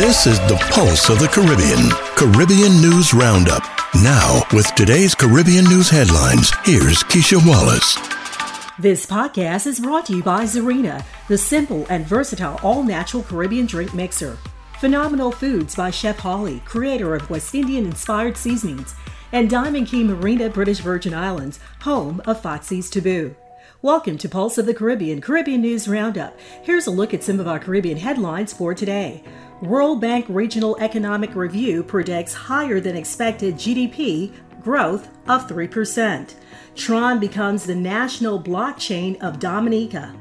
This is the pulse of the Caribbean. Caribbean News Roundup. Now, with today's Caribbean news headlines, here's Keisha Wallace. This podcast is brought to you by Zarina, the simple and versatile all natural Caribbean drink mixer. Phenomenal Foods by Chef Holly, creator of West Indian inspired seasonings, and Diamond Cay Marina, British Virgin Islands, home of Foxy's Taboo. Welcome to Pulse of the Caribbean Caribbean News Roundup. Here's a look at some of our Caribbean headlines for today. World Bank Regional Economic Review predicts higher than expected GDP growth of 3%. Tron becomes the national blockchain of Dominica.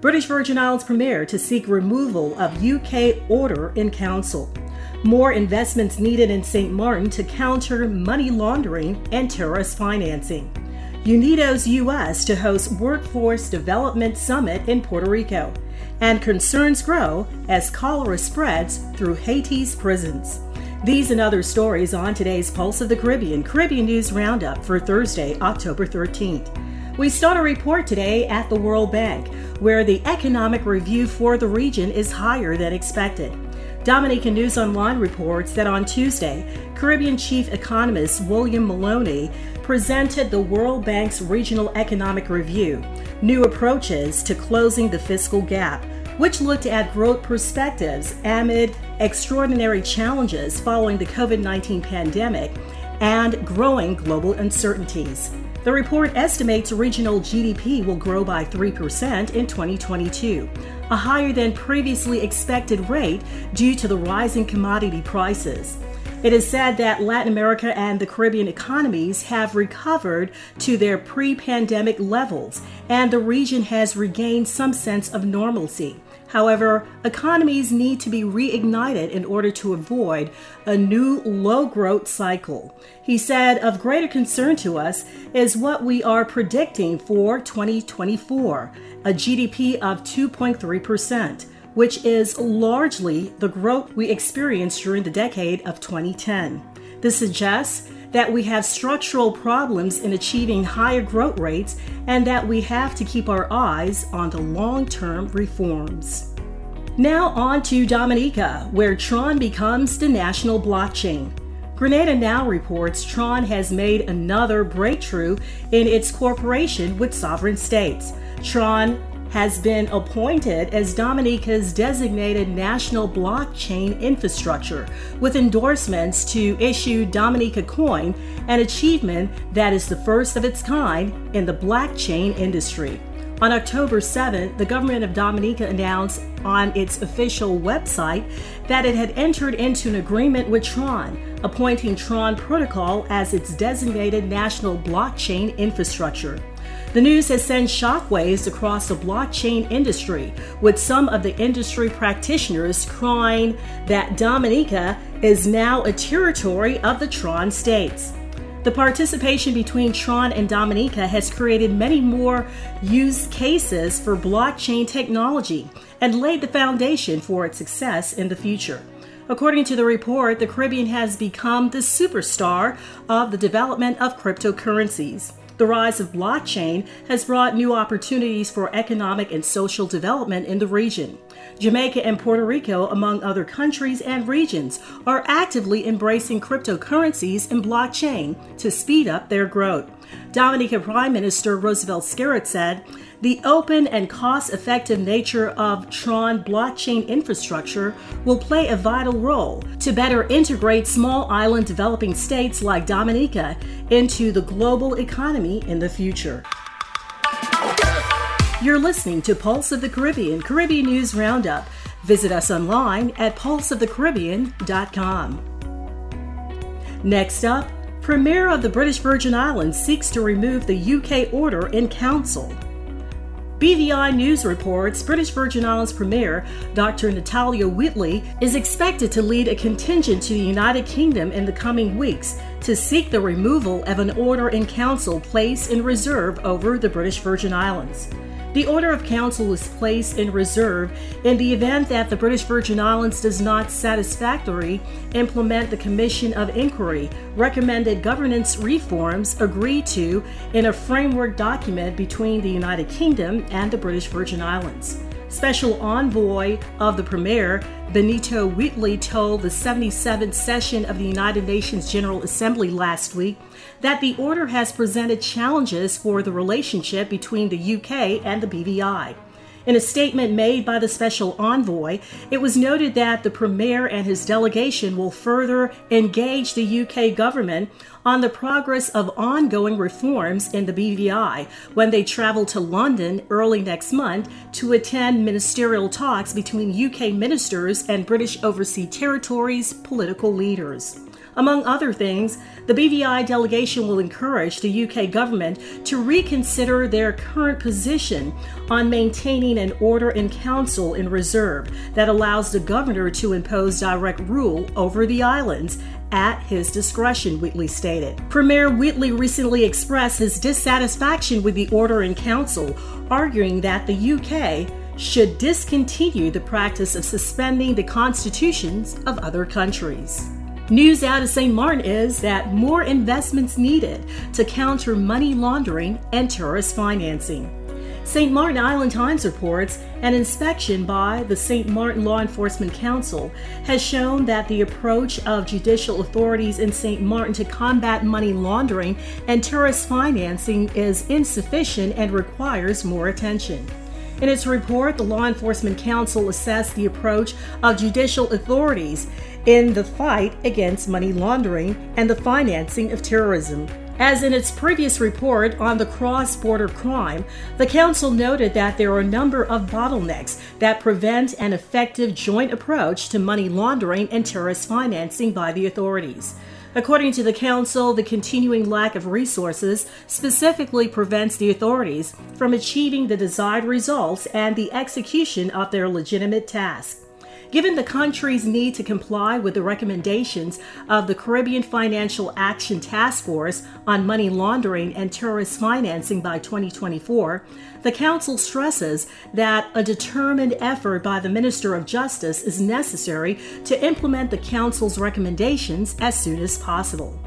British Virgin Islands Premier to seek removal of UK order in council. More investments needed in St. Martin to counter money laundering and terrorist financing. Unidos US to host Workforce Development Summit in Puerto Rico, and concerns grow as cholera spreads through Haiti's prisons. These and other stories on today's Pulse of the Caribbean Caribbean News Roundup for Thursday, October 13th. We start a report today at the World Bank, where the economic review for the region is higher than expected. Dominica News Online reports that on Tuesday, Caribbean Chief Economist William Maloney presented the World Bank's Regional Economic Review New Approaches to Closing the Fiscal Gap, which looked at growth perspectives amid extraordinary challenges following the COVID 19 pandemic and growing global uncertainties. The report estimates regional GDP will grow by 3% in 2022, a higher than previously expected rate due to the rising commodity prices. It is said that Latin America and the Caribbean economies have recovered to their pre pandemic levels, and the region has regained some sense of normalcy. However, economies need to be reignited in order to avoid a new low growth cycle. He said, Of greater concern to us is what we are predicting for 2024 a GDP of 2.3% which is largely the growth we experienced during the decade of 2010. This suggests that we have structural problems in achieving higher growth rates and that we have to keep our eyes on the long term reforms. Now, on to Dominica, where Tron becomes the national blockchain. Grenada Now reports Tron has made another breakthrough in its cooperation with sovereign states. Tron has been appointed as Dominica's designated national blockchain infrastructure with endorsements to issue Dominica Coin, an achievement that is the first of its kind in the blockchain industry. On October 7th, the government of Dominica announced on its official website that it had entered into an agreement with Tron, appointing Tron Protocol as its designated national blockchain infrastructure. The news has sent shockwaves across the blockchain industry, with some of the industry practitioners crying that Dominica is now a territory of the Tron states. The participation between Tron and Dominica has created many more use cases for blockchain technology and laid the foundation for its success in the future. According to the report, the Caribbean has become the superstar of the development of cryptocurrencies. The rise of blockchain has brought new opportunities for economic and social development in the region. Jamaica and Puerto Rico, among other countries and regions, are actively embracing cryptocurrencies and blockchain to speed up their growth. Dominica Prime Minister Roosevelt Skerrit said, the open and cost effective nature of Tron blockchain infrastructure will play a vital role to better integrate small island developing states like Dominica into the global economy in the future. You're listening to Pulse of the Caribbean Caribbean News Roundup. Visit us online at pulseofthecaribbean.com. Next up, Premier of the British Virgin Islands seeks to remove the UK order in Council. BVI News reports British Virgin Islands Premier Dr. Natalio Wheatley is expected to lead a contingent to the United Kingdom in the coming weeks to seek the removal of an order in council placed in reserve over the British Virgin Islands. The Order of Council was placed in reserve in the event that the British Virgin Islands does not satisfactorily implement the Commission of Inquiry recommended governance reforms agreed to in a framework document between the United Kingdom and the British Virgin Islands. Special envoy of the premier, Benito Wheatley, told the 77th session of the United Nations General Assembly last week that the order has presented challenges for the relationship between the UK and the BVI. In a statement made by the special envoy, it was noted that the Premier and his delegation will further engage the UK government on the progress of ongoing reforms in the BVI when they travel to London early next month to attend ministerial talks between UK ministers and British Overseas Territories political leaders. Among other things, the BVI delegation will encourage the UK government to reconsider their current position on maintaining an order in council in reserve that allows the governor to impose direct rule over the islands at his discretion, Wheatley stated. Premier Wheatley recently expressed his dissatisfaction with the order in council, arguing that the UK should discontinue the practice of suspending the constitutions of other countries. News out of St. Martin is that more investments needed to counter money laundering and tourist financing. St. Martin Island Times reports an inspection by the St. Martin Law Enforcement Council has shown that the approach of judicial authorities in St. Martin to combat money laundering and tourist financing is insufficient and requires more attention. In its report, the Law Enforcement Council assessed the approach of judicial authorities in the fight against money laundering and the financing of terrorism. As in its previous report on the cross border crime, the Council noted that there are a number of bottlenecks that prevent an effective joint approach to money laundering and terrorist financing by the authorities. According to the Council, the continuing lack of resources specifically prevents the authorities from achieving the desired results and the execution of their legitimate tasks. Given the country's need to comply with the recommendations of the Caribbean Financial Action Task Force on money laundering and terrorist financing by 2024, the Council stresses that a determined effort by the Minister of Justice is necessary to implement the Council's recommendations as soon as possible.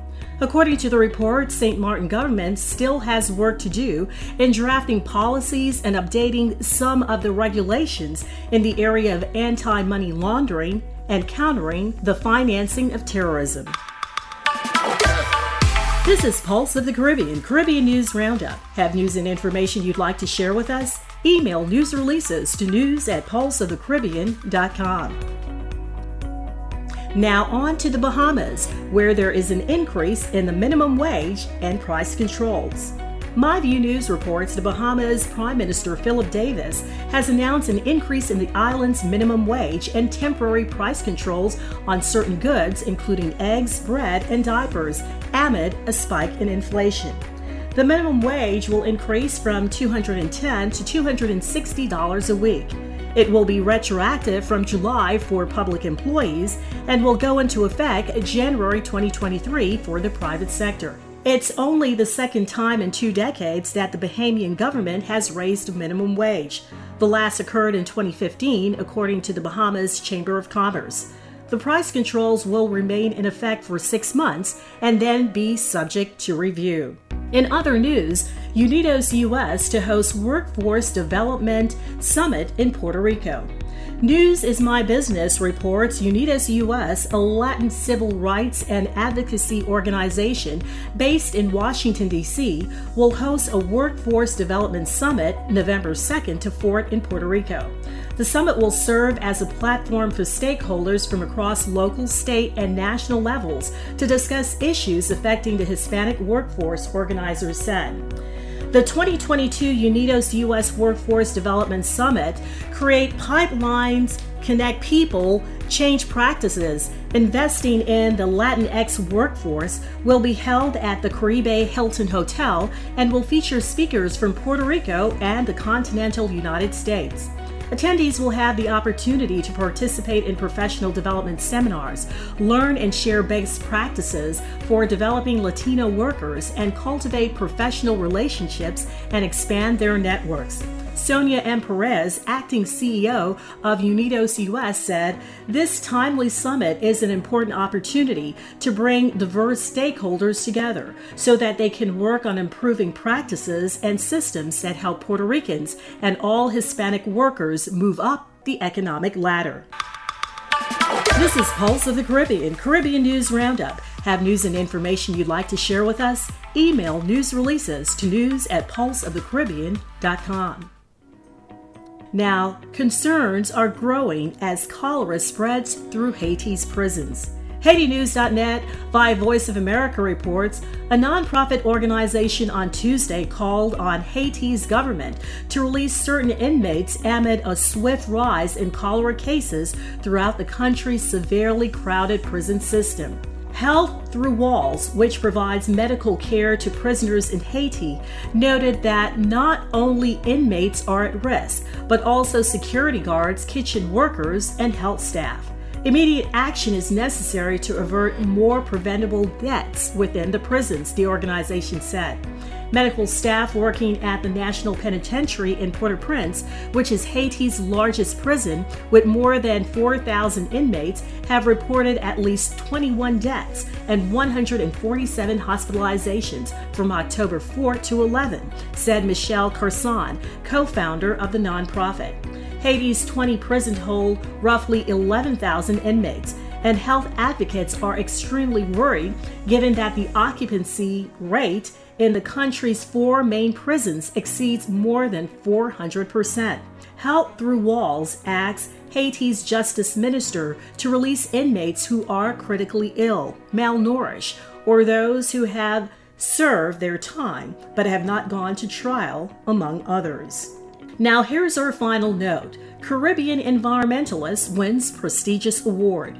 According to the report, St. Martin government still has work to do in drafting policies and updating some of the regulations in the area of anti money laundering and countering the financing of terrorism. This is Pulse of the Caribbean, Caribbean News Roundup. Have news and information you'd like to share with us? Email news releases to news at pulseofthecaribbean.com. Now, on to the Bahamas, where there is an increase in the minimum wage and price controls. MyView News reports the Bahamas Prime Minister Philip Davis has announced an increase in the island's minimum wage and temporary price controls on certain goods, including eggs, bread, and diapers, amid a spike in inflation. The minimum wage will increase from 210 to $260 a week. It will be retroactive from July for public employees and will go into effect January 2023 for the private sector. It's only the second time in two decades that the Bahamian government has raised minimum wage. The last occurred in 2015, according to the Bahamas Chamber of Commerce. The price controls will remain in effect for six months and then be subject to review. In other news, Unidos US to host Workforce Development Summit in Puerto Rico. News is My Business reports Unidos US, a Latin civil rights and advocacy organization based in Washington, D.C., will host a Workforce Development Summit November 2nd to 4th in Puerto Rico. The summit will serve as a platform for stakeholders from across local, state, and national levels to discuss issues affecting the Hispanic workforce, organizers said. The 2022 Unidos U.S. Workforce Development Summit create pipelines, connect people, change practices. Investing in the Latinx workforce will be held at the Caribe Hilton Hotel and will feature speakers from Puerto Rico and the continental United States. Attendees will have the opportunity to participate in professional development seminars, learn and share best practices for developing Latino workers, and cultivate professional relationships and expand their networks. Sonia M. Perez, acting CEO of Unidos US, said this timely summit is an important opportunity to bring diverse stakeholders together so that they can work on improving practices and systems that help Puerto Ricans and all Hispanic workers move up the economic ladder. This is Pulse of the Caribbean, Caribbean News Roundup. Have news and information you'd like to share with us? Email news releases to news at pulseofthecaribbean.com. Now, concerns are growing as cholera spreads through Haiti's prisons. HaitiNews.net by Voice of America reports a nonprofit organization on Tuesday called on Haiti's government to release certain inmates amid a swift rise in cholera cases throughout the country's severely crowded prison system. Health Through Walls, which provides medical care to prisoners in Haiti, noted that not only inmates are at risk, but also security guards, kitchen workers, and health staff. Immediate action is necessary to avert more preventable deaths within the prisons, the organization said. Medical staff working at the National Penitentiary in Port au Prince, which is Haiti's largest prison with more than 4,000 inmates, have reported at least 21 deaths and 147 hospitalizations from October 4 to 11, said Michelle Karshan, co founder of the nonprofit. Haiti's 20 prisons hold roughly 11,000 inmates, and health advocates are extremely worried given that the occupancy rate in the country's four main prisons exceeds more than 400%. Health Through Walls asks Haiti's justice minister to release inmates who are critically ill, malnourished, or those who have served their time but have not gone to trial, among others. Now, here's our final note Caribbean environmentalist wins prestigious award.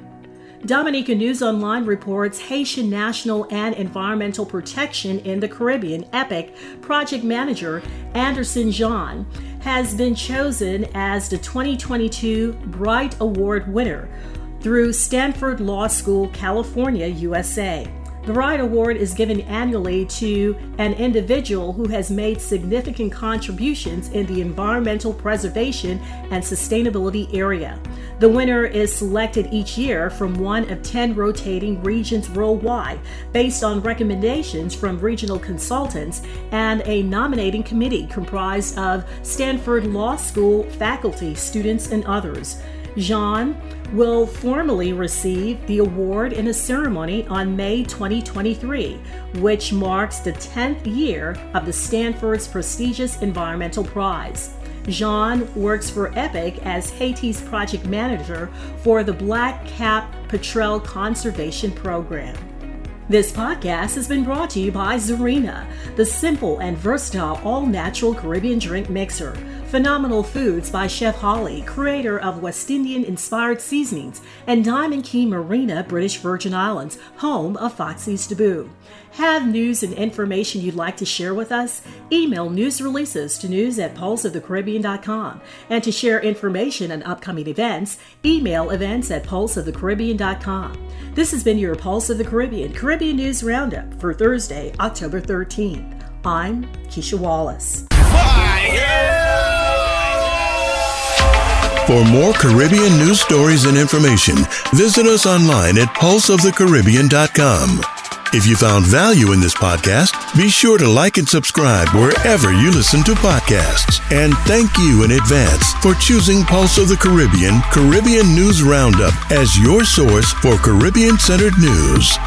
Dominica News Online reports Haitian National and Environmental Protection in the Caribbean, EPIC, project manager Anderson Jean has been chosen as the 2022 Bright Award winner through Stanford Law School, California, USA. The Bright Award is given annually to an individual who has made significant contributions in the environmental preservation and sustainability area. The winner is selected each year from one of 10 rotating regions worldwide based on recommendations from regional consultants and a nominating committee comprised of Stanford Law School faculty, students, and others. Jean will formally receive the award in a ceremony on May 2023, which marks the 10th year of the Stanford's prestigious Environmental Prize. Jean works for EPIC as Haiti's project manager for the Black-capped Petrel Conservation Program. This podcast has been brought to you by Zarina, the simple and versatile all natural Caribbean drink mixer. Phenomenal Foods by Chef Holly, creator of West Indian inspired seasonings, and Diamond Cay Marina, British Virgin Islands, home of Foxy's Taboo. Have news and information you'd like to share with us? Email news releases to news at pulseofthecaribbean.com. And to share information on upcoming events, email events at pulseofthecaribbean.com. This has been your Pulse of the Caribbean Caribbean News Roundup for Thursday, October 13th. I'm Keisha Wallace. For more Caribbean news stories and information, visit us online at pulseofthecaribbean.com. If you found value in this podcast, be sure to like and subscribe wherever you listen to podcasts. And thank you in advance for choosing Pulse of the Caribbean Caribbean News Roundup as your source for Caribbean centered news.